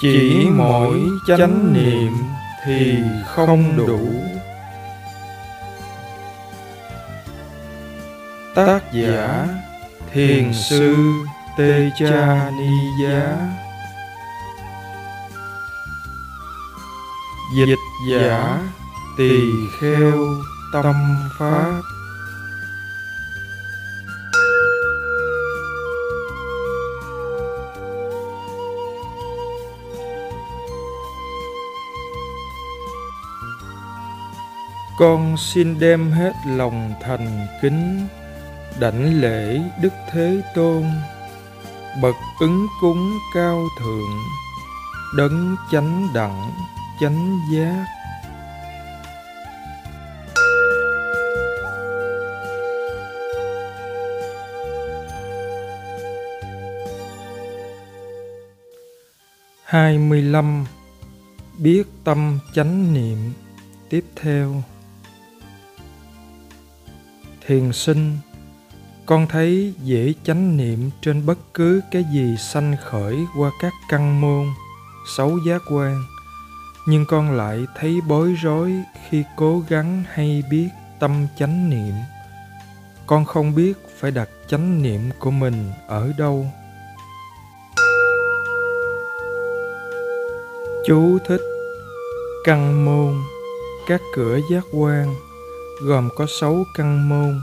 chỉ mỗi chánh niệm thì không đủ. Tác giả thiền sư tê cha ni giá. Dịch giả tỳ kheo tâm pháp con xin đem hết lòng thành kính, đảnh lễ đức thế tôn. Bậc ứng cúng cao thượng, đấng chánh đẳng, chánh giác. Hai mươi lăm. Biết tâm chánh niệm. Tiếp theo thiền sinh. Con thấy dễ chánh niệm trên bất cứ cái gì sanh khởi qua các căn môn, xấu giác quan. Nhưng con lại thấy bối rối khi cố gắng hay biết tâm chánh niệm. Con không biết phải đặt chánh niệm của mình ở đâu. Chú thích. Căn môn. Các cửa giác quan gồm có sáu căn môn.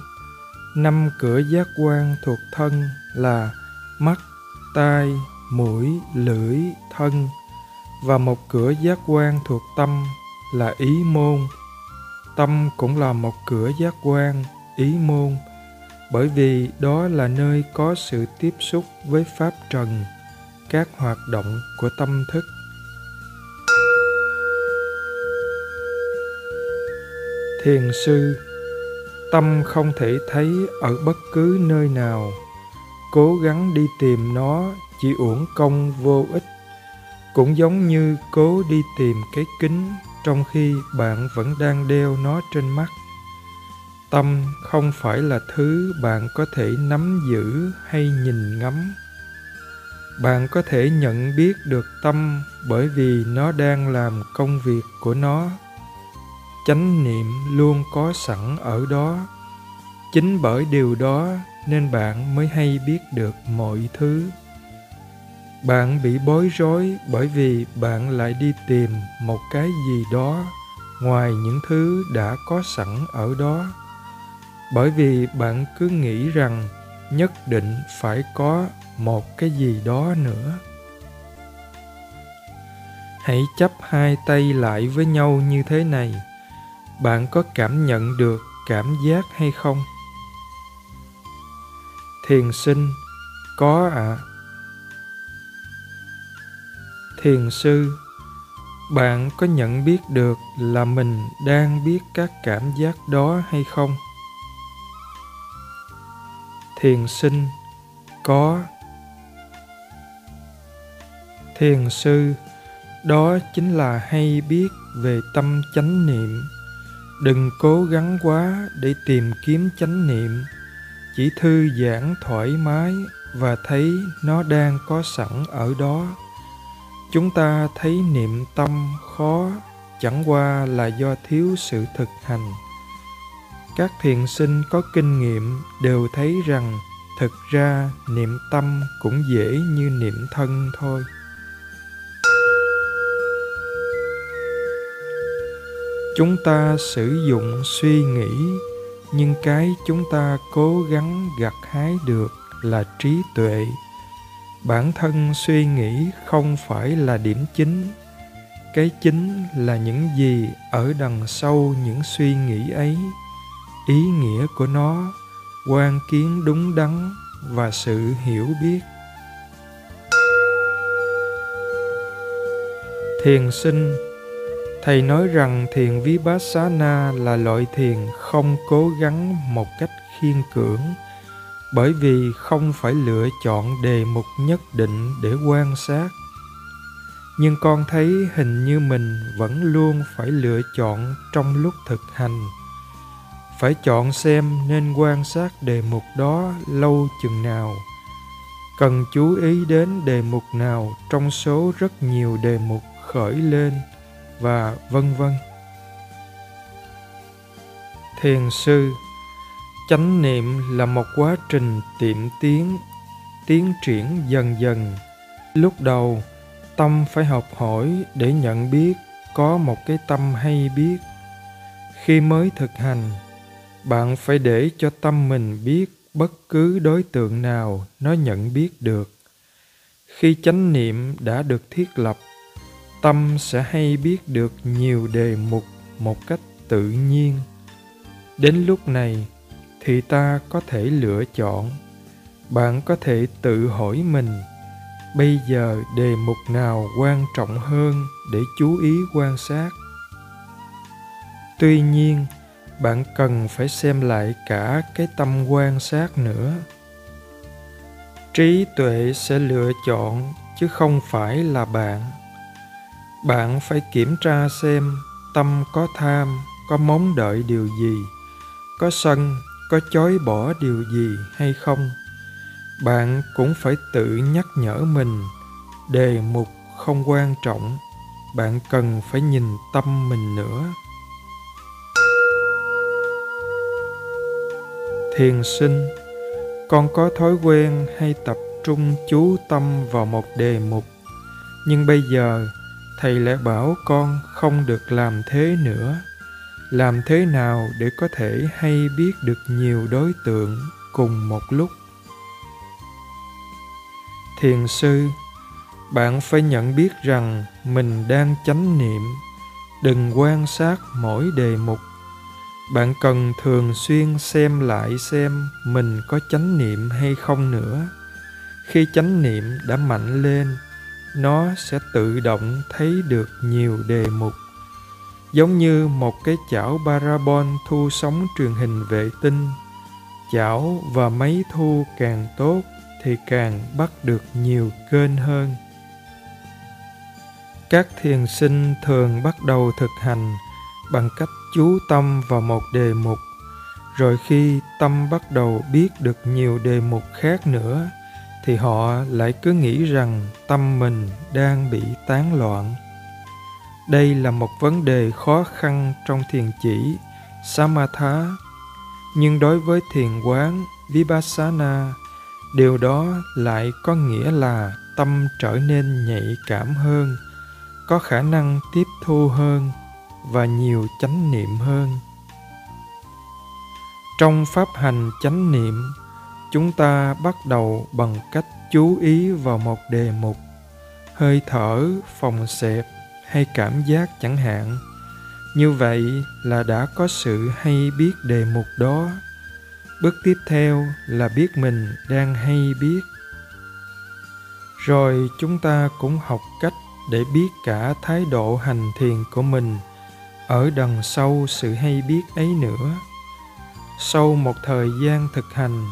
Năm cửa giác quan thuộc thân là mắt, tai, mũi, lưỡi, thân. Và một cửa giác quan thuộc tâm là ý môn. Tâm cũng là một cửa giác quan, ý môn. Bởi vì đó là nơi có sự tiếp xúc với pháp trần, các hoạt động của tâm thức. Thiền sư, tâm không thể thấy ở bất cứ nơi nào. Cố gắng đi tìm nó chỉ uổng công vô ích. Cũng giống như cố đi tìm cái kính trong khi bạn vẫn đang đeo nó trên mắt. Tâm không phải là thứ bạn có thể nắm giữ hay nhìn ngắm. Bạn có thể nhận biết được tâm bởi vì nó đang làm công việc của nó chánh niệm luôn có sẵn ở đó. Chính bởi điều đó nên bạn mới hay biết được mọi thứ. Bạn bị bối rối bởi vì bạn lại đi tìm một cái gì đó ngoài những thứ đã có sẵn ở đó. Bởi vì bạn cứ nghĩ rằng nhất định phải có một cái gì đó nữa. Hãy chấp hai tay lại với nhau như thế này bạn có cảm nhận được cảm giác hay không? Thiền sinh, có ạ. À. thiền sư, bạn có nhận biết được là mình đang biết các cảm giác đó hay không? Thiền sinh, có. Thiền sư, đó chính là hay biết về tâm chánh niệm đừng cố gắng quá để tìm kiếm chánh niệm. Chỉ thư giãn thoải mái và thấy nó đang có sẵn ở đó. Chúng ta thấy niệm tâm khó, chẳng qua là do thiếu sự thực hành. Các thiền sinh có kinh nghiệm đều thấy rằng thực ra niệm tâm cũng dễ như niệm thân thôi. Chúng ta sử dụng suy nghĩ, nhưng cái chúng ta cố gắng gặt hái được là trí tuệ. Bản thân suy nghĩ không phải là điểm chính. Cái chính là những gì ở đằng sau những suy nghĩ ấy. Ý nghĩa của nó, quan kiến đúng đắn và sự hiểu biết. Thiền sinh thầy nói rằng thiền vipassana là loại thiền không cố gắng một cách khiên cưỡng, bởi vì không phải lựa chọn đề mục nhất định để quan sát. Nhưng con thấy hình như mình vẫn luôn phải lựa chọn trong lúc thực hành. Phải chọn xem nên quan sát đề mục đó lâu chừng nào. Cần chú ý đến đề mục nào trong số rất nhiều đề mục khởi lên và vân vân. Thiền sư, chánh niệm là một quá trình tiệm tiến tiến triển dần dần. Lúc đầu, tâm phải học hỏi để nhận biết có một cái tâm hay biết. Khi mới thực hành, bạn phải để cho tâm mình biết bất cứ đối tượng nào nó nhận biết được. Khi chánh niệm đã được thiết lập tâm sẽ hay biết được nhiều đề mục một cách tự nhiên. Đến lúc này thì ta có thể lựa chọn. Bạn có thể tự hỏi mình, bây giờ đề mục nào quan trọng hơn để chú ý quan sát? Tuy nhiên, bạn cần phải xem lại cả cái tâm quan sát nữa. Trí tuệ sẽ lựa chọn, chứ không phải là bạn bạn phải kiểm tra xem tâm có tham, có mong đợi điều gì, có sân, có chối bỏ điều gì hay không. Bạn cũng phải tự nhắc nhở mình, đề mục không quan trọng, bạn cần phải nhìn tâm mình nữa. Thiền sinh, con có thói quen hay tập trung chú tâm vào một đề mục, nhưng bây giờ thầy lại bảo con không được làm thế nữa. Làm thế nào để có thể hay biết được nhiều đối tượng cùng một lúc? Thiền sư, bạn phải nhận biết rằng mình đang chánh niệm. Đừng quan sát mỗi đề mục. Bạn cần thường xuyên xem lại xem mình có chánh niệm hay không nữa. Khi chánh niệm đã mạnh lên nó sẽ tự động thấy được nhiều đề mục. Giống như một cái chảo parabol thu sóng truyền hình vệ tinh, chảo và máy thu càng tốt thì càng bắt được nhiều kênh hơn. Các thiền sinh thường bắt đầu thực hành bằng cách chú tâm vào một đề mục, rồi khi tâm bắt đầu biết được nhiều đề mục khác nữa thì họ lại cứ nghĩ rằng tâm mình đang bị tán loạn. Đây là một vấn đề khó khăn trong thiền chỉ, samatha. Nhưng đối với thiền quán vipassana, điều đó lại có nghĩa là tâm trở nên nhạy cảm hơn, có khả năng tiếp thu hơn và nhiều chánh niệm hơn. Trong pháp hành chánh niệm chúng ta bắt đầu bằng cách chú ý vào một đề mục. Hơi thở, phòng xẹp hay cảm giác chẳng hạn. Như vậy là đã có sự hay biết đề mục đó. Bước tiếp theo là biết mình đang hay biết. Rồi chúng ta cũng học cách để biết cả thái độ hành thiền của mình ở đằng sau sự hay biết ấy nữa. Sau một thời gian thực hành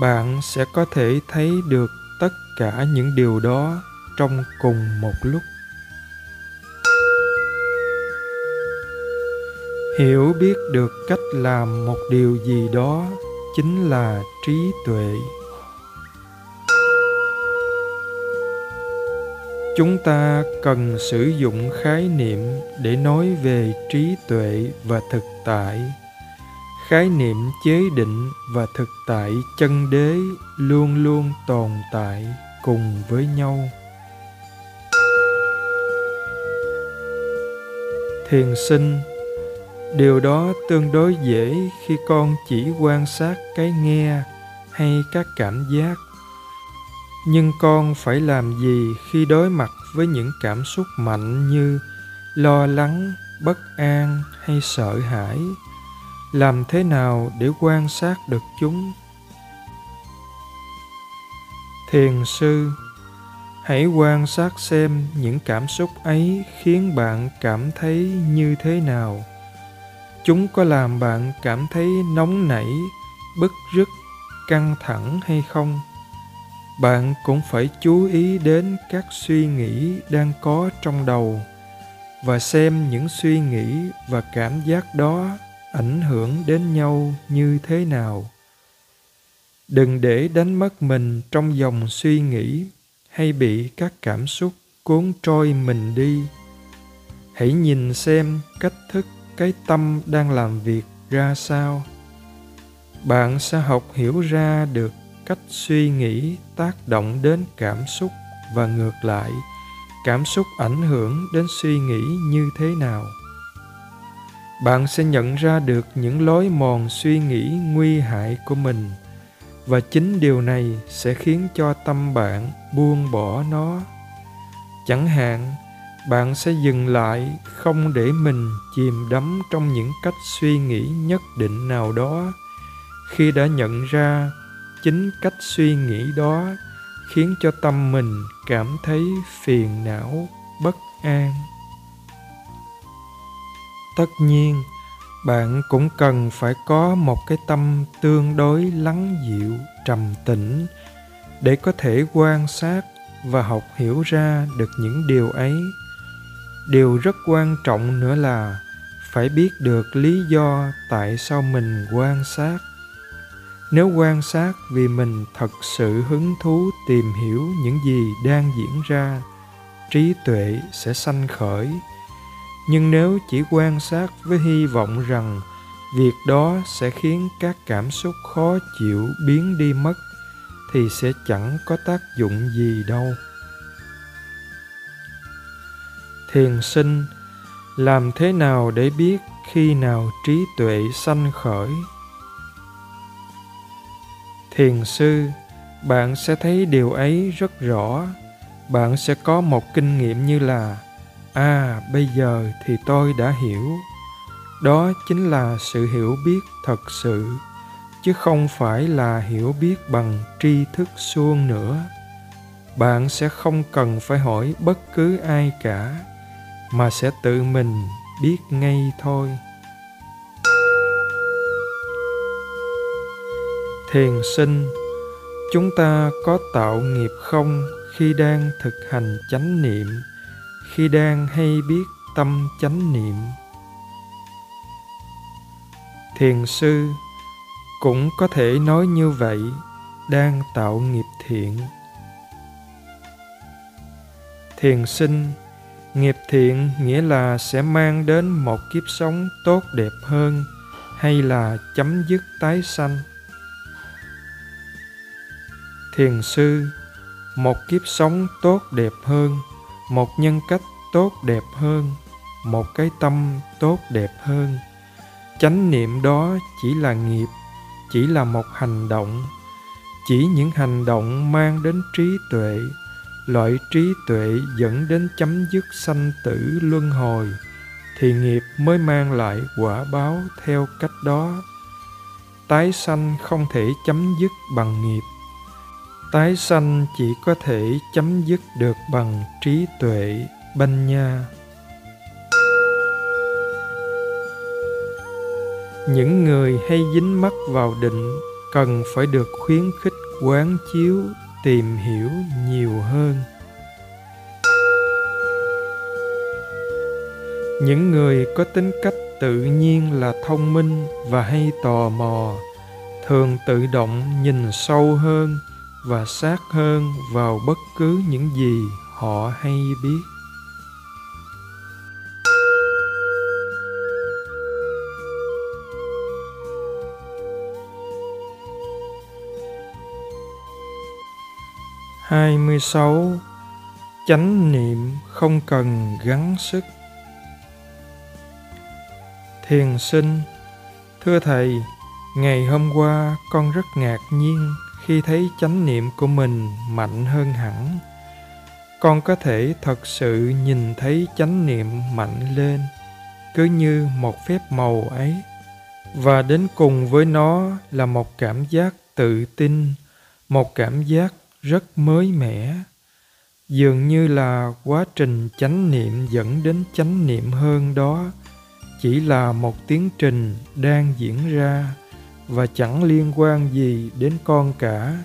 bạn sẽ có thể thấy được tất cả những điều đó trong cùng một lúc. Hiểu biết được cách làm một điều gì đó chính là trí tuệ. Chúng ta cần sử dụng khái niệm để nói về trí tuệ và thực tại khái niệm chế định và thực tại chân đế luôn luôn tồn tại cùng với nhau. Thiền sinh, điều đó tương đối dễ khi con chỉ quan sát cái nghe hay các cảm giác. Nhưng con phải làm gì khi đối mặt với những cảm xúc mạnh như lo lắng, bất an hay sợ hãi? Làm thế nào để quan sát được chúng? Thiền sư, hãy quan sát xem những cảm xúc ấy khiến bạn cảm thấy như thế nào. Chúng có làm bạn cảm thấy nóng nảy bức rứt, căng thẳng hay không? Bạn cũng phải chú ý đến các suy nghĩ đang có trong đầu và xem những suy nghĩ và cảm giác đó ảnh hưởng đến nhau như thế nào. Đừng để đánh mất mình trong dòng suy nghĩ hay bị các cảm xúc cuốn trôi mình đi. Hãy nhìn xem cách thức cái tâm đang làm việc ra sao. Bạn sẽ học hiểu ra được cách suy nghĩ tác động đến cảm xúc và ngược lại, cảm xúc ảnh hưởng đến suy nghĩ như thế nào bạn sẽ nhận ra được những lối mòn suy nghĩ nguy hại của mình. Và chính điều này sẽ khiến cho tâm bạn buông bỏ nó. Chẳng hạn, bạn sẽ dừng lại không để mình chìm đắm trong những cách suy nghĩ nhất định nào đó. Khi đã nhận ra chính cách suy nghĩ đó, khiến cho tâm mình cảm thấy phiền não, bất an tất nhiên, bạn cũng cần phải có một cái tâm tương đối lắng dịu, trầm tĩnh để có thể quan sát và học hiểu ra được những điều ấy. Điều rất quan trọng nữa là phải biết được lý do tại sao mình quan sát. Nếu quan sát vì mình thật sự hứng thú tìm hiểu những gì đang diễn ra, trí tuệ sẽ sanh khởi nhưng nếu chỉ quan sát với hy vọng rằng việc đó sẽ khiến các cảm xúc khó chịu biến đi mất, thì sẽ chẳng có tác dụng gì đâu. Thiền sinh, làm thế nào để biết khi nào trí tuệ sanh khởi? Thiền sư, bạn sẽ thấy điều ấy rất rõ. Bạn sẽ có một kinh nghiệm như là à bây giờ thì tôi đã hiểu. Đó chính là sự hiểu biết thật sự, chứ không phải là hiểu biết bằng tri thức suông nữa. Bạn sẽ không cần phải hỏi bất cứ ai cả, mà sẽ tự mình biết ngay thôi. Thiền sinh, chúng ta có tạo nghiệp không khi đang thực hành chánh niệm? Khi đang hay biết tâm chánh niệm. Thiền sư cũng có thể nói như vậy, đang tạo nghiệp thiện. Thiền sinh, nghiệp thiện nghĩa là sẽ mang đến một kiếp sống tốt đẹp hơn hay là chấm dứt tái sanh. Thiền sư, một kiếp sống tốt đẹp hơn một nhân cách tốt đẹp hơn, một cái tâm tốt đẹp hơn. Chánh niệm đó chỉ là nghiệp, chỉ là một hành động. Chỉ những hành động mang đến trí tuệ, loại trí tuệ dẫn đến chấm dứt sanh tử luân hồi, thì nghiệp mới mang lại quả báo theo cách đó. Tái sanh không thể chấm dứt bằng nghiệp tái sanh chỉ có thể chấm dứt được bằng trí tuệ, banh nha. Những người hay dính mắc vào định cần phải được khuyến khích, quán chiếu, tìm hiểu nhiều hơn. Những người có tính cách tự nhiên là thông minh và hay tò mò, thường tự động nhìn sâu hơn và sát hơn vào bất cứ những gì họ hay biết. Hai mươi sáu. Chánh niệm không cần gắng sức. Thiền sinh, thưa thầy, ngày hôm qua con rất ngạc nhiên khi thấy chánh niệm của mình mạnh hơn hẳn. Con có thể thật sự nhìn thấy chánh niệm mạnh lên, cứ như một phép màu ấy. Và đến cùng với nó là một cảm giác tự tin, một cảm giác rất mới mẻ. Dường như là quá trình chánh niệm dẫn đến chánh niệm hơn đó, chỉ là một tiến trình đang diễn ra và chẳng liên quan gì đến con cả.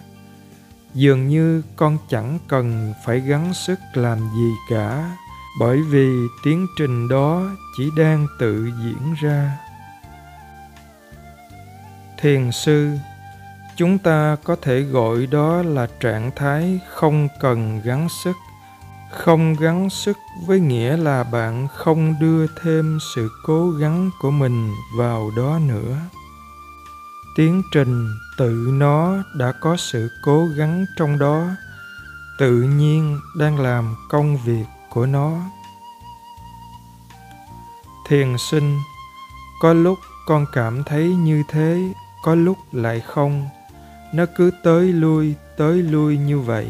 Dường như con chẳng cần phải gắng sức làm gì cả, bởi vì tiến trình đó chỉ đang tự diễn ra. Thiền sư, chúng ta có thể gọi đó là trạng thái không cần gắng sức. Không gắng sức với nghĩa là bạn không đưa thêm sự cố gắng của mình vào đó nữa tiến trình tự nó đã có sự cố gắng trong đó, tự nhiên đang làm công việc của nó. Thiền sinh, có lúc con cảm thấy như thế, có lúc lại không. Nó cứ tới lui tới lui như vậy.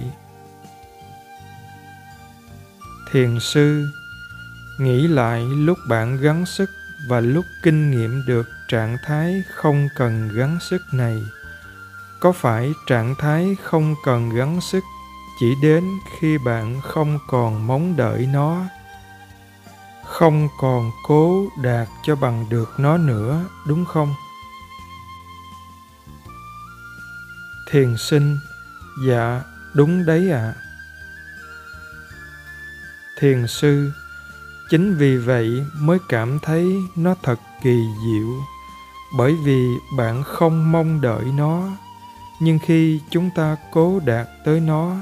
Thiền sư, nghĩ lại lúc bạn gắng sức và lúc kinh nghiệm được trạng thái không cần gắng sức này. Có phải trạng thái không cần gắng sức chỉ đến khi bạn không còn mong đợi nó? Không còn cố đạt cho bằng được nó nữa, đúng không? Thiền sinh dạ đúng đấy ạ. À. thiền sư chính vì vậy mới cảm thấy nó thật kỳ diệu. Bởi vì bạn không mong đợi nó, nhưng khi chúng ta cố đạt tới nó,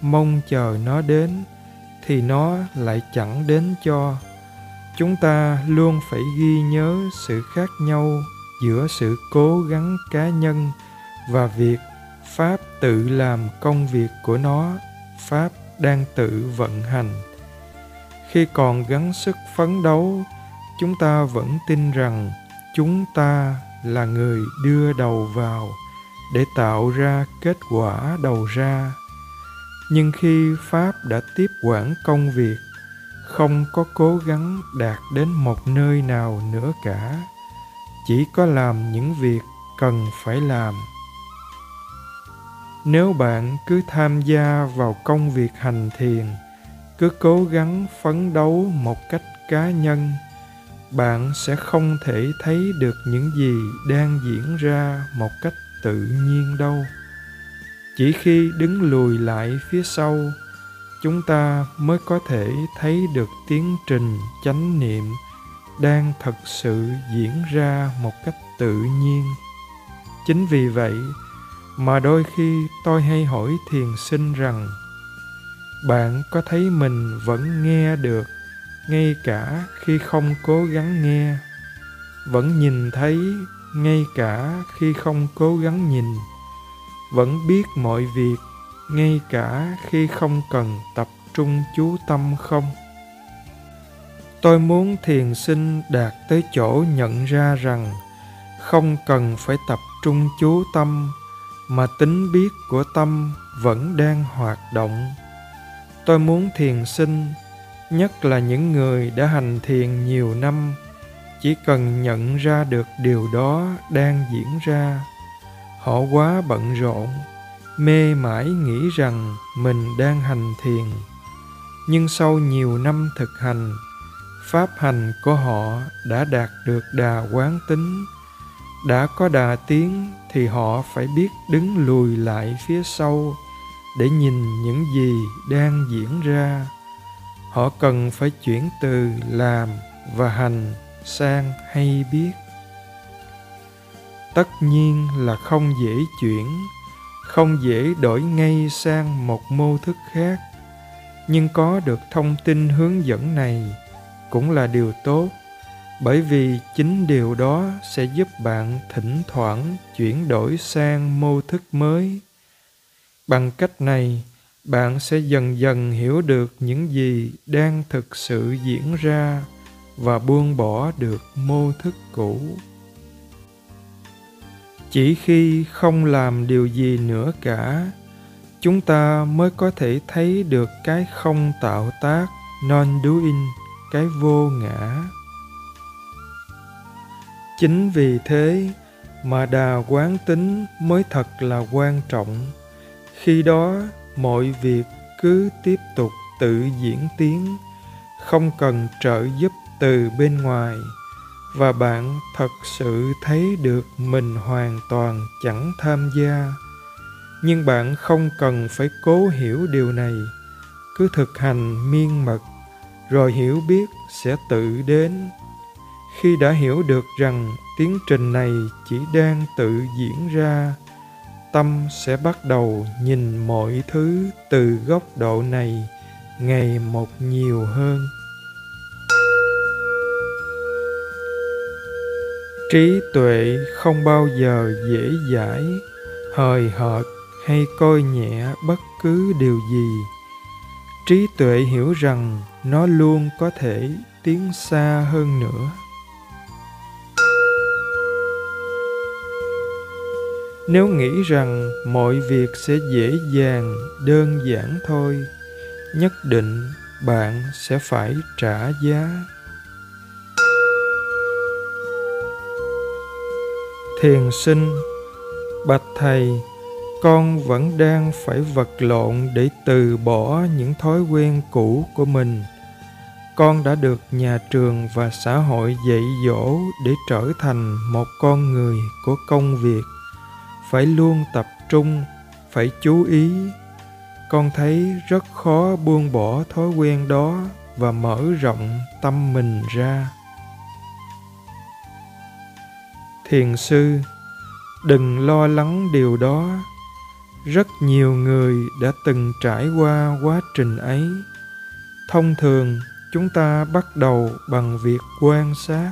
mong chờ nó đến, thì nó lại chẳng đến cho. Chúng ta luôn phải ghi nhớ sự khác nhau giữa sự cố gắng cá nhân và việc pháp tự làm công việc của nó. Pháp đang tự vận hành khi còn gắng sức phấn đấu, chúng ta vẫn tin rằng chúng ta là người đưa đầu vào để tạo ra kết quả đầu ra. Nhưng khi pháp đã tiếp quản công việc, không có cố gắng đạt đến một nơi nào nữa cả. Chỉ có làm những việc cần phải làm. Nếu bạn cứ tham gia vào công việc hành thiền cứ cố gắng phấn đấu một cách cá nhân, bạn sẽ không thể thấy được những gì đang diễn ra một cách tự nhiên đâu. Chỉ khi đứng lùi lại phía sau, chúng ta mới có thể thấy được tiến trình chánh niệm đang thật sự diễn ra một cách tự nhiên. Chính vì vậy mà đôi khi tôi hay hỏi thiền sinh rằng bạn có thấy mình vẫn nghe được, ngay cả khi không cố gắng nghe? Vẫn nhìn thấy, ngay cả khi không cố gắng nhìn? Vẫn biết mọi việc, ngay cả khi không cần tập trung chú tâm không? Tôi muốn thiền sinh đạt tới chỗ nhận ra rằng không cần phải tập trung chú tâm, mà tính biết của tâm vẫn đang hoạt động tôi muốn thiền sinh, nhất là những người đã hành thiền nhiều năm. Chỉ cần nhận ra được điều đó đang diễn ra, họ quá bận rộn, mê mãi nghĩ rằng mình đang hành thiền. Nhưng sau nhiều năm thực hành, pháp hành của họ đã đạt được đà quán tính. Đã có đà tiến thì họ phải biết đứng lùi lại phía sau để nhìn những gì đang diễn ra. Họ cần phải chuyển từ làm và hành sang hay biết. Tất nhiên là không dễ chuyển, không dễ đổi ngay sang một mô thức khác. Nhưng có được thông tin hướng dẫn này cũng là điều tốt, bởi vì chính điều đó sẽ giúp bạn thỉnh thoảng chuyển đổi sang mô thức mới bằng cách này, bạn sẽ dần dần hiểu được những gì đang thực sự diễn ra và buông bỏ được mô thức cũ. Chỉ khi không làm điều gì nữa cả, chúng ta mới có thể thấy được cái không tạo tác non doing cái vô ngã. Chính vì thế mà đà quán tính mới thật là quan trọng khi đó, mọi việc cứ tiếp tục tự diễn tiến, không cần trợ giúp từ bên ngoài, và bạn thật sự thấy được mình hoàn toàn chẳng tham gia. Nhưng bạn không cần phải cố hiểu điều này, cứ thực hành miên mật, rồi hiểu biết sẽ tự đến. Khi đã hiểu được rằng tiến trình này chỉ đang tự diễn ra tâm sẽ bắt đầu nhìn mọi thứ từ góc độ này ngày một nhiều hơn. Trí tuệ không bao giờ dễ dãi, hời hợt hay coi nhẹ bất cứ điều gì. Trí tuệ hiểu rằng nó luôn có thể tiến xa hơn nữa. Nếu nghĩ rằng mọi việc sẽ dễ dàng, đơn giản thôi, nhất định bạn sẽ phải trả giá. Thiền sinh, bạch thầy, con vẫn đang phải vật lộn để từ bỏ những thói quen cũ của mình. Con đã được nhà trường và xã hội dạy dỗ để trở thành một con người của công việc phải luôn tập trung, phải chú ý. Con thấy rất khó buông bỏ thói quen đó và mở rộng tâm mình ra. Thiền sư, đừng lo lắng điều đó. Rất nhiều người đã từng trải qua quá trình ấy. Thông thường, chúng ta bắt đầu bằng việc quan sát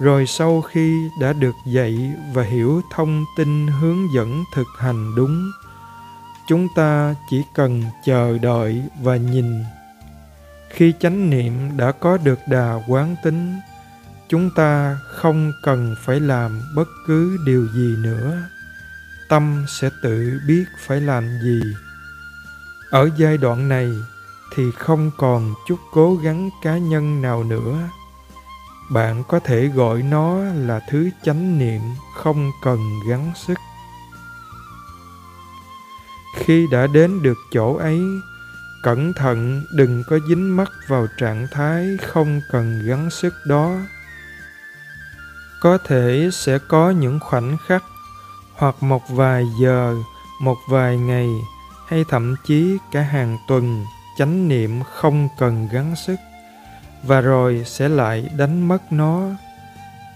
rồi sau khi đã được dạy và hiểu thông tin hướng dẫn thực hành đúng, chúng ta chỉ cần chờ đợi và nhìn. Khi chánh niệm đã có được đà quán tính, chúng ta không cần phải làm bất cứ điều gì nữa. Tâm sẽ tự biết phải làm gì. Ở giai đoạn này thì không còn chút cố gắng cá nhân nào nữa bạn có thể gọi nó là thứ chánh niệm không cần gắng sức. Khi đã đến được chỗ ấy, cẩn thận đừng có dính mắc vào trạng thái không cần gắng sức đó. Có thể sẽ có những khoảnh khắc, hoặc một vài giờ, một vài ngày, hay thậm chí cả hàng tuần, chánh niệm không cần gắng sức và rồi sẽ lại đánh mất nó.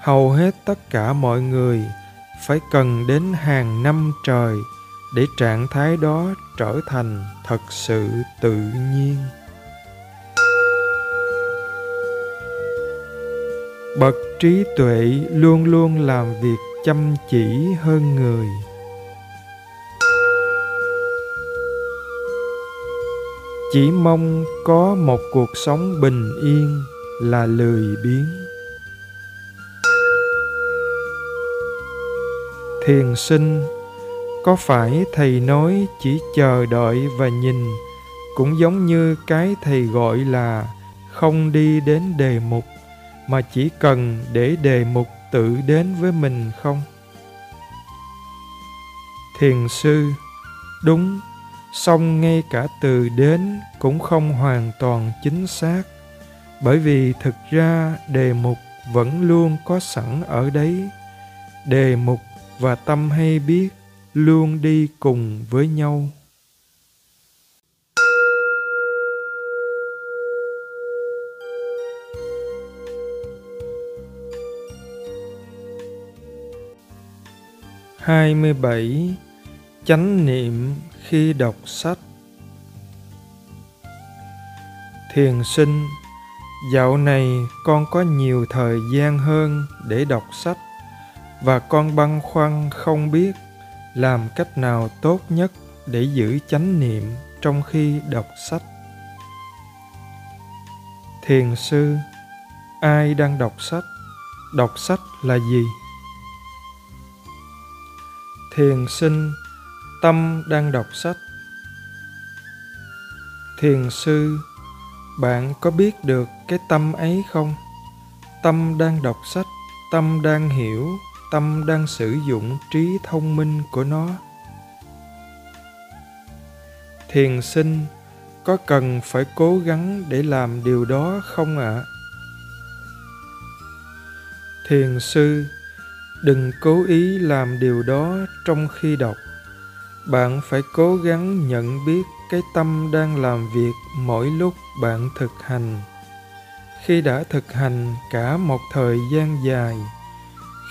Hầu hết tất cả mọi người phải cần đến hàng năm trời để trạng thái đó trở thành thật sự tự nhiên. Bậc trí tuệ luôn luôn làm việc chăm chỉ hơn người. Chỉ mong có một cuộc sống bình yên là lười biếng thiền sinh, có phải thầy nói chỉ chờ đợi và nhìn cũng giống như cái thầy gọi là không đi đến đề mục, mà chỉ cần để đề mục tự đến với mình không? Thiền sư, đúng song ngay cả từ đến cũng không hoàn toàn chính xác. Bởi vì thực ra đề mục vẫn luôn có sẵn ở đấy. Đề mục và tâm hay biết luôn đi cùng với nhau. Hai mươi bảy chánh niệm khi đọc sách. Thiền sinh, dạo này con có nhiều thời gian hơn để đọc sách và con băn khoăn không biết làm cách nào tốt nhất để giữ chánh niệm trong khi đọc sách. Thiền sư, ai đang đọc sách? Đọc sách là gì? Thiền sinh tâm đang đọc sách. Thiền sư, bạn có biết được cái tâm ấy không? Tâm đang đọc sách, tâm đang hiểu, tâm đang sử dụng trí thông minh của nó. Thiền sinh, có cần phải cố gắng để làm điều đó không ạ? À? thiền sư, đừng cố ý làm điều đó trong khi đọc bạn phải cố gắng nhận biết cái tâm đang làm việc mỗi lúc bạn thực hành. Khi đã thực hành cả một thời gian dài,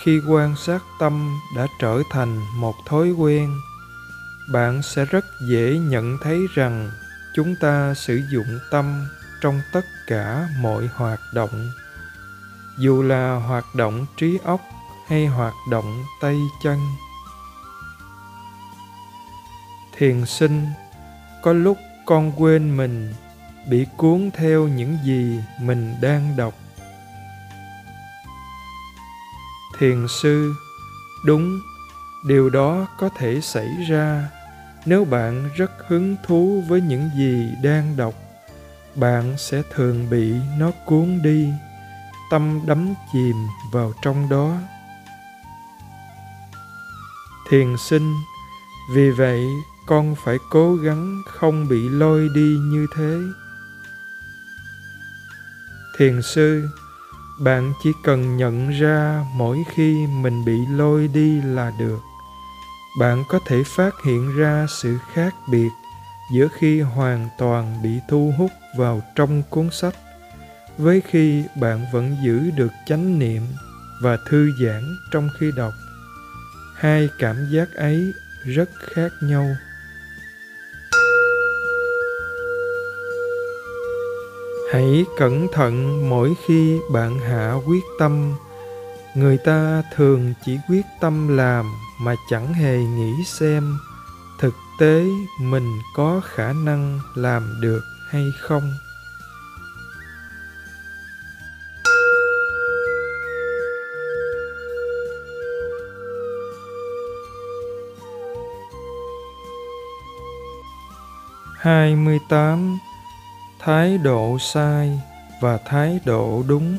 khi quan sát tâm đã trở thành một thói quen, bạn sẽ rất dễ nhận thấy rằng chúng ta sử dụng tâm trong tất cả mọi hoạt động. Dù là hoạt động trí óc hay hoạt động tay chân thiền sinh, có lúc con quên mình, bị cuốn theo những gì mình đang đọc. Thiền sư, đúng, điều đó có thể xảy ra nếu bạn rất hứng thú với những gì đang đọc. Bạn sẽ thường bị nó cuốn đi, tâm đắm chìm vào trong đó. Thiền sinh, vì vậy con phải cố gắng không bị lôi đi như thế. Thiền sư, bạn chỉ cần nhận ra mỗi khi mình bị lôi đi là được. Bạn có thể phát hiện ra sự khác biệt giữa khi hoàn toàn bị thu hút vào trong cuốn sách với khi bạn vẫn giữ được chánh niệm và thư giãn trong khi đọc. Hai cảm giác ấy rất khác nhau. Hãy cẩn thận mỗi khi bạn hạ quyết tâm. Người ta thường chỉ quyết tâm làm mà chẳng hề nghĩ xem thực tế mình có khả năng làm được hay không. Hai mươi tám thái độ sai và thái độ đúng.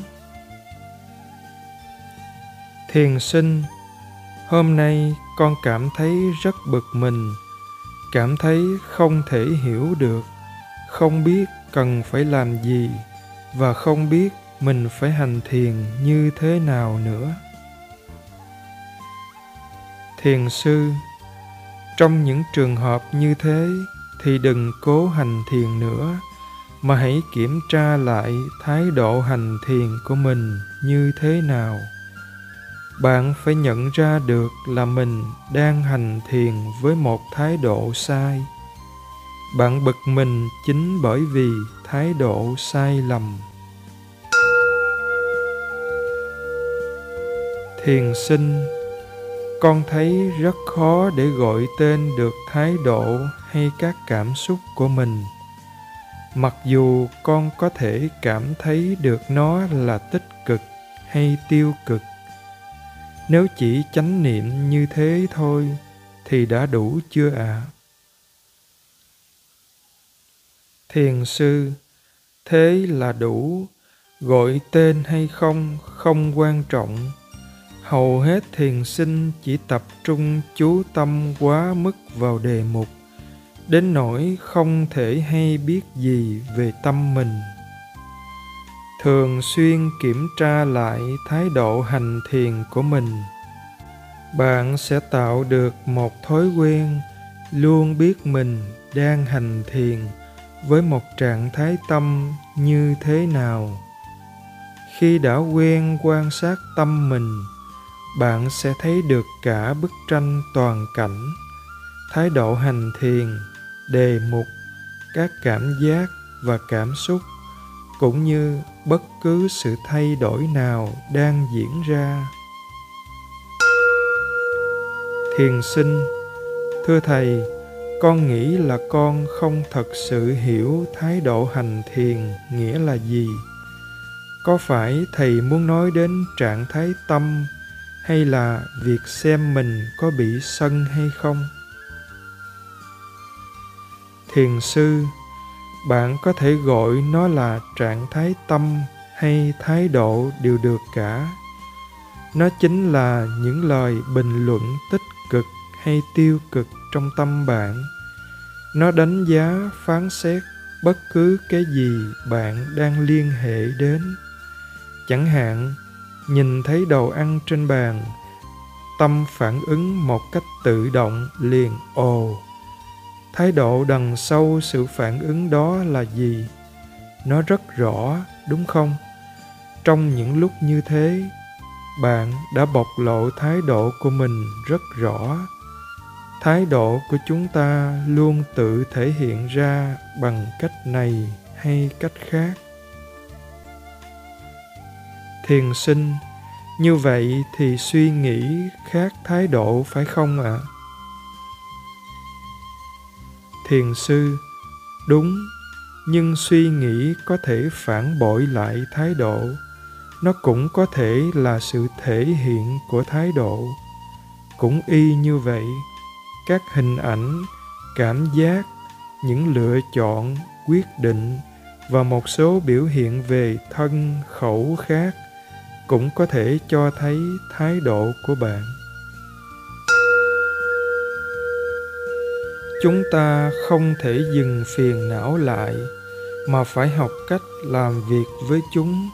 Thiền sinh, hôm nay con cảm thấy rất bực mình, cảm thấy không thể hiểu được, không biết cần phải làm gì và không biết mình phải hành thiền như thế nào nữa. Thiền sư, trong những trường hợp như thế thì đừng cố hành thiền nữa mà hãy kiểm tra lại thái độ hành thiền của mình như thế nào. Bạn phải nhận ra được là mình đang hành thiền với một thái độ sai. Bạn bực mình chính bởi vì thái độ sai lầm. Thiền sinh, con thấy rất khó để gọi tên được thái độ hay các cảm xúc của mình mặc dù con có thể cảm thấy được nó là tích cực hay tiêu cực, nếu chỉ chánh niệm như thế thôi thì đã đủ chưa ạ? À? thiền sư, thế là đủ. Gọi tên hay không không quan trọng. Hầu hết thiền sinh chỉ tập trung chú tâm quá mức vào đề mục đến nỗi không thể hay biết gì về tâm mình. Thường xuyên kiểm tra lại thái độ hành thiền của mình. Bạn sẽ tạo được một thói quen luôn biết mình đang hành thiền với một trạng thái tâm như thế nào. Khi đã quen quan sát tâm mình, bạn sẽ thấy được cả bức tranh toàn cảnh, thái độ hành thiền đề mục các cảm giác và cảm xúc, cũng như bất cứ sự thay đổi nào đang diễn ra. Thiền sinh, thưa thầy, con nghĩ là con không thật sự hiểu thái độ hành thiền nghĩa là gì. Có phải thầy muốn nói đến trạng thái tâm hay là việc xem mình có bị sân hay không? Thiền sư. Bạn có thể gọi nó là trạng thái tâm hay thái độ đều được cả. Nó chính là những lời bình luận tích cực hay tiêu cực trong tâm bạn. Nó đánh giá, phán xét bất cứ cái gì bạn đang liên hệ đến. Chẳng hạn, nhìn thấy đồ ăn trên bàn, tâm phản ứng một cách tự động liền, ồ thái độ đằng sau sự phản ứng đó là gì? Nó rất rõ, đúng không? Trong những lúc như thế, bạn đã bộc lộ thái độ của mình rất rõ. Thái độ của chúng ta luôn tự thể hiện ra bằng cách này hay cách khác. Thiền sinh, như vậy thì suy nghĩ khác thái độ phải không ạ? à? Thiền sư. Đúng, nhưng suy nghĩ có thể phản bội lại thái độ. Nó cũng có thể là sự thể hiện của thái độ. Cũng y như vậy, các hình ảnh, cảm giác, những lựa chọn, quyết định và một số biểu hiện về thân, khẩu khác cũng có thể cho thấy thái độ của bạn. Chúng ta không thể dừng phiền não lại, mà phải học cách làm việc với chúng.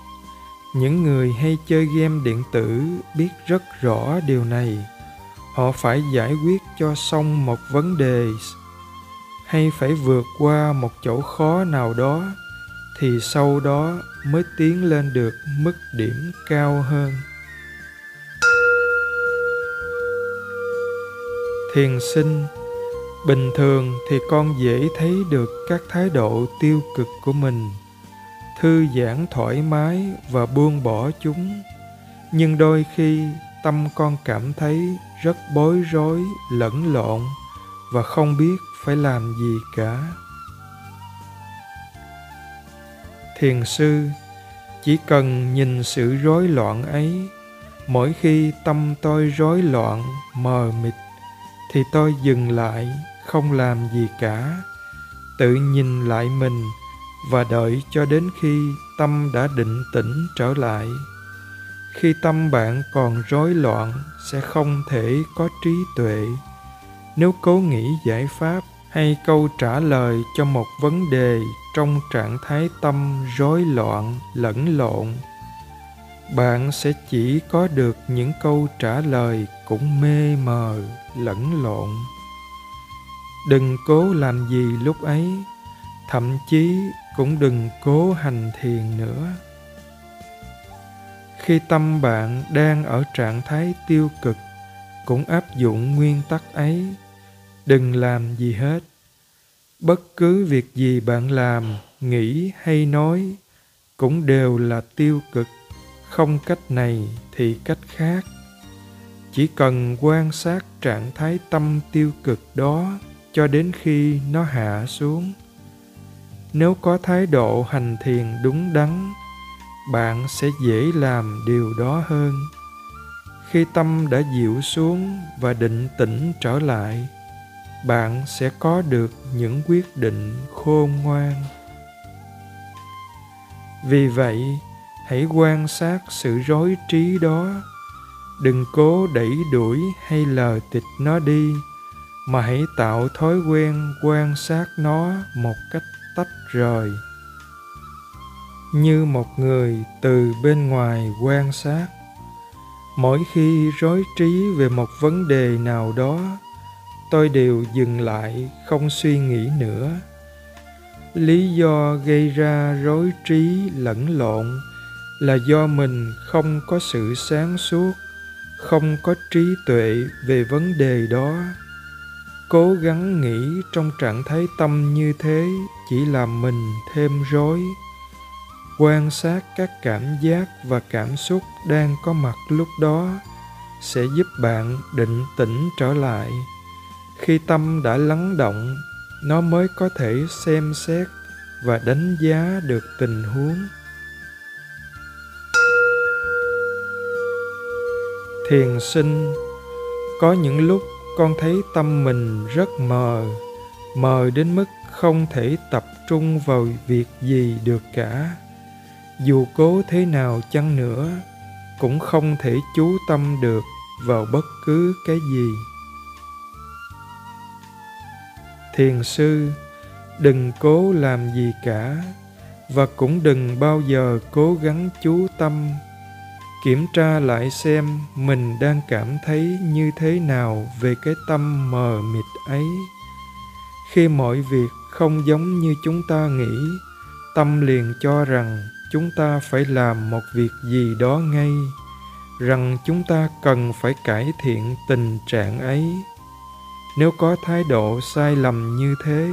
Những người hay chơi game điện tử biết rất rõ điều này. Họ phải giải quyết cho xong một vấn đề, hay phải vượt qua một chỗ khó nào đó, thì sau đó mới tiến lên được mức điểm cao hơn. Thiền sinh bình thường thì con dễ thấy được các thái độ tiêu cực của mình. Thư giãn thoải mái và buông bỏ chúng. Nhưng đôi khi, tâm con cảm thấy rất bối rối, lẫn lộn và không biết phải làm gì cả. Thiền sư, chỉ cần nhìn sự rối loạn ấy, mỗi khi tâm tôi rối loạn, mờ mịt, thì tôi dừng lại không làm gì cả. Tự nhìn lại mình và đợi cho đến khi tâm đã định tĩnh trở lại. Khi tâm bạn còn rối loạn, sẽ không thể có trí tuệ. Nếu cố nghĩ giải pháp hay câu trả lời cho một vấn đề trong trạng thái tâm rối loạn, lẫn lộn, bạn sẽ chỉ có được những câu trả lời cũng mê mờ, lẫn lộn đừng cố làm gì lúc ấy, thậm chí cũng đừng cố hành thiền nữa. Khi tâm bạn đang ở trạng thái tiêu cực, cũng áp dụng nguyên tắc ấy, đừng làm gì hết. Bất cứ việc gì bạn làm, nghĩ hay nói, cũng đều là tiêu cực. Không cách này thì cách khác. Chỉ cần quan sát trạng thái tâm tiêu cực đó cho đến khi nó hạ xuống. Nếu có thái độ hành thiền đúng đắn, bạn sẽ dễ làm điều đó hơn. Khi tâm đã dịu xuống và định tĩnh trở lại, bạn sẽ có được những quyết định khôn ngoan. Vì vậy, hãy quan sát sự rối trí đó. Đừng cố đẩy đuổi hay lờ tịch nó đi mà hãy tạo thói quen quan sát nó một cách tách rời. Như một người từ bên ngoài quan sát. Mỗi khi rối trí về một vấn đề nào đó, tôi đều dừng lại, không suy nghĩ nữa. Lý do gây ra rối trí lẫn lộn là do mình không có sự sáng suốt, không có trí tuệ về vấn đề đó cố gắng nghĩ trong trạng thái tâm như thế chỉ làm mình thêm rối. Quan sát các cảm giác và cảm xúc đang có mặt lúc đó sẽ giúp bạn định tĩnh trở lại. Khi tâm đã lắng động, nó mới có thể xem xét và đánh giá được tình huống. Thiền sinh, có những lúc con thấy tâm mình rất mờ mờ đến mức không thể tập trung vào việc gì được cả. Dù cố thế nào chăng nữa, cũng không thể chú tâm được vào bất cứ cái gì. Thiền sư, đừng cố làm gì cả, và cũng đừng bao giờ cố gắng chú tâm kiểm tra lại xem mình đang cảm thấy như thế nào về cái tâm mờ mịt ấy. Khi mọi việc không giống như chúng ta nghĩ, tâm liền cho rằng chúng ta phải làm một việc gì đó ngay, rằng chúng ta cần phải cải thiện tình trạng ấy. Nếu có thái độ sai lầm như thế,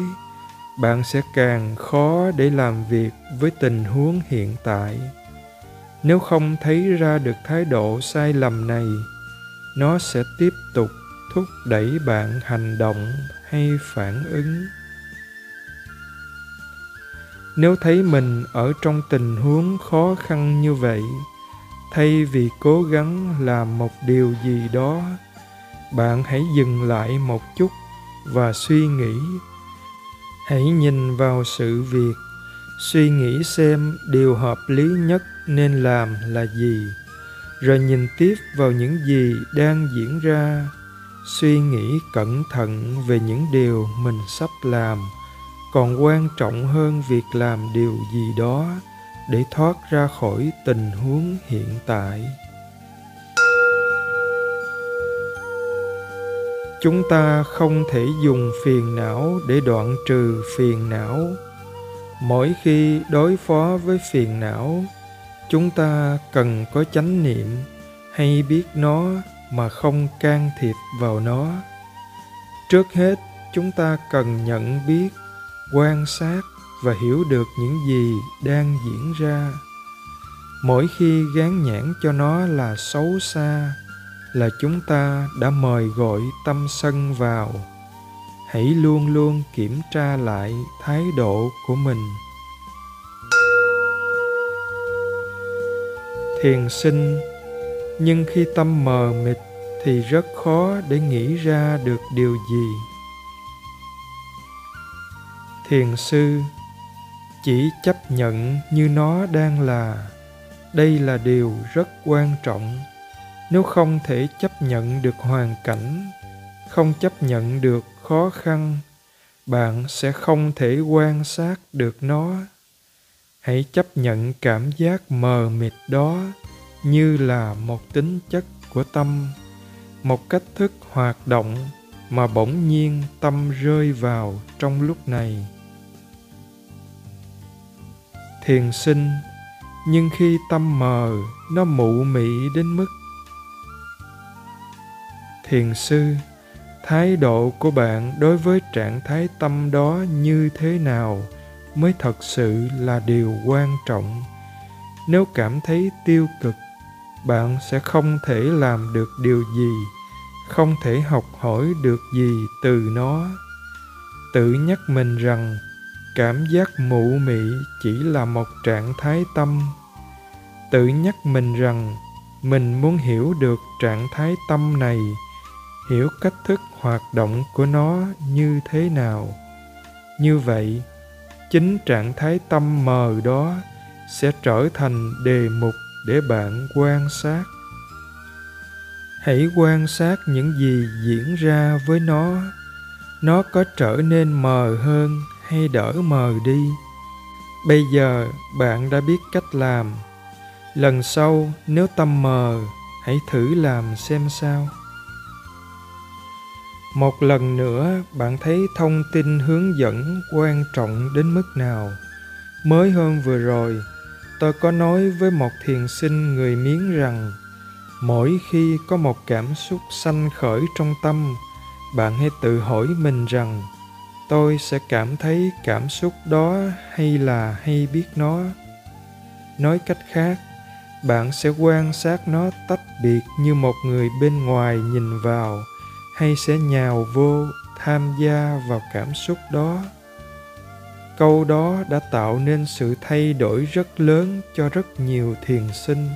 bạn sẽ càng khó để làm việc với tình huống hiện tại nếu không thấy ra được thái độ sai lầm này, nó sẽ tiếp tục thúc đẩy bạn hành động hay phản ứng. Nếu thấy mình ở trong tình huống khó khăn như vậy, thay vì cố gắng làm một điều gì đó, bạn hãy dừng lại một chút và suy nghĩ. Hãy nhìn vào sự việc suy nghĩ xem điều hợp lý nhất nên làm là gì, rồi nhìn tiếp vào những gì đang diễn ra, suy nghĩ cẩn thận về những điều mình sắp làm. Còn quan trọng hơn việc làm điều gì đó để thoát ra khỏi tình huống hiện tại. Chúng ta không thể dùng phiền não để đoạn trừ phiền não mỗi khi đối phó với phiền não, chúng ta cần có chánh niệm, hay biết nó mà không can thiệp vào nó. Trước hết, chúng ta cần nhận biết, quan sát và hiểu được những gì đang diễn ra. Mỗi khi gán nhãn cho nó là xấu xa, là chúng ta đã mời gọi tâm sân vào hãy luôn luôn kiểm tra lại thái độ của mình. Thiền sinh, nhưng khi tâm mờ mịt thì rất khó để nghĩ ra được điều gì. Thiền sư, chỉ chấp nhận như nó đang là. Đây là điều rất quan trọng. Nếu không thể chấp nhận được hoàn cảnh, không chấp nhận được khó khăn, bạn sẽ không thể quan sát được nó. Hãy chấp nhận cảm giác mờ mịt đó như là một tính chất của tâm, một cách thức hoạt động mà bỗng nhiên tâm rơi vào trong lúc này. Thiền sinh, nhưng khi tâm mờ, nó mụ mị đến mức. Thiền sư thái độ của bạn đối với trạng thái tâm đó như thế nào mới thật sự là điều quan trọng. Nếu cảm thấy tiêu cực, bạn sẽ không thể làm được điều gì, không thể học hỏi được gì từ nó. Tự nhắc mình rằng cảm giác mụ mị chỉ là một trạng thái tâm. Tự nhắc mình rằng mình muốn hiểu được trạng thái tâm này hiểu cách thức hoạt động của nó như thế nào. Như vậy, chính trạng thái tâm mờ đó sẽ trở thành đề mục để bạn quan sát. Hãy quan sát những gì diễn ra với nó. Nó có trở nên mờ hơn hay đỡ mờ đi? Bây giờ, bạn đã biết cách làm. Lần sau, nếu tâm mờ, hãy thử làm xem sao một lần nữa, bạn thấy thông tin hướng dẫn quan trọng đến mức nào? Mới hôm vừa rồi, tôi có nói với một thiền sinh người miến rằng, mỗi khi có một cảm xúc sanh khởi trong tâm, bạn hãy tự hỏi mình rằng, tôi sẽ cảm thấy cảm xúc đó hay là hay biết nó? Nói cách khác, bạn sẽ quan sát nó tách biệt như một người bên ngoài nhìn vào hay sẽ nhào vô tham gia vào cảm xúc đó? Câu đó đã tạo nên sự thay đổi rất lớn cho rất nhiều thiền sinh.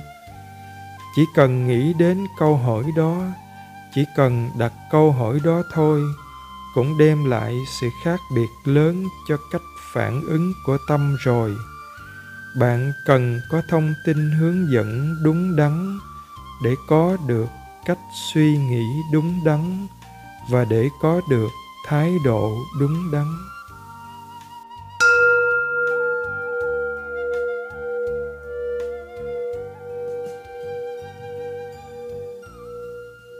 Chỉ cần nghĩ đến câu hỏi đó, chỉ cần đặt câu hỏi đó thôi, cũng đem lại sự khác biệt lớn cho cách phản ứng của tâm rồi. Bạn cần có thông tin hướng dẫn đúng đắn để có được cách suy nghĩ đúng đắn và để có được thái độ đúng đắn.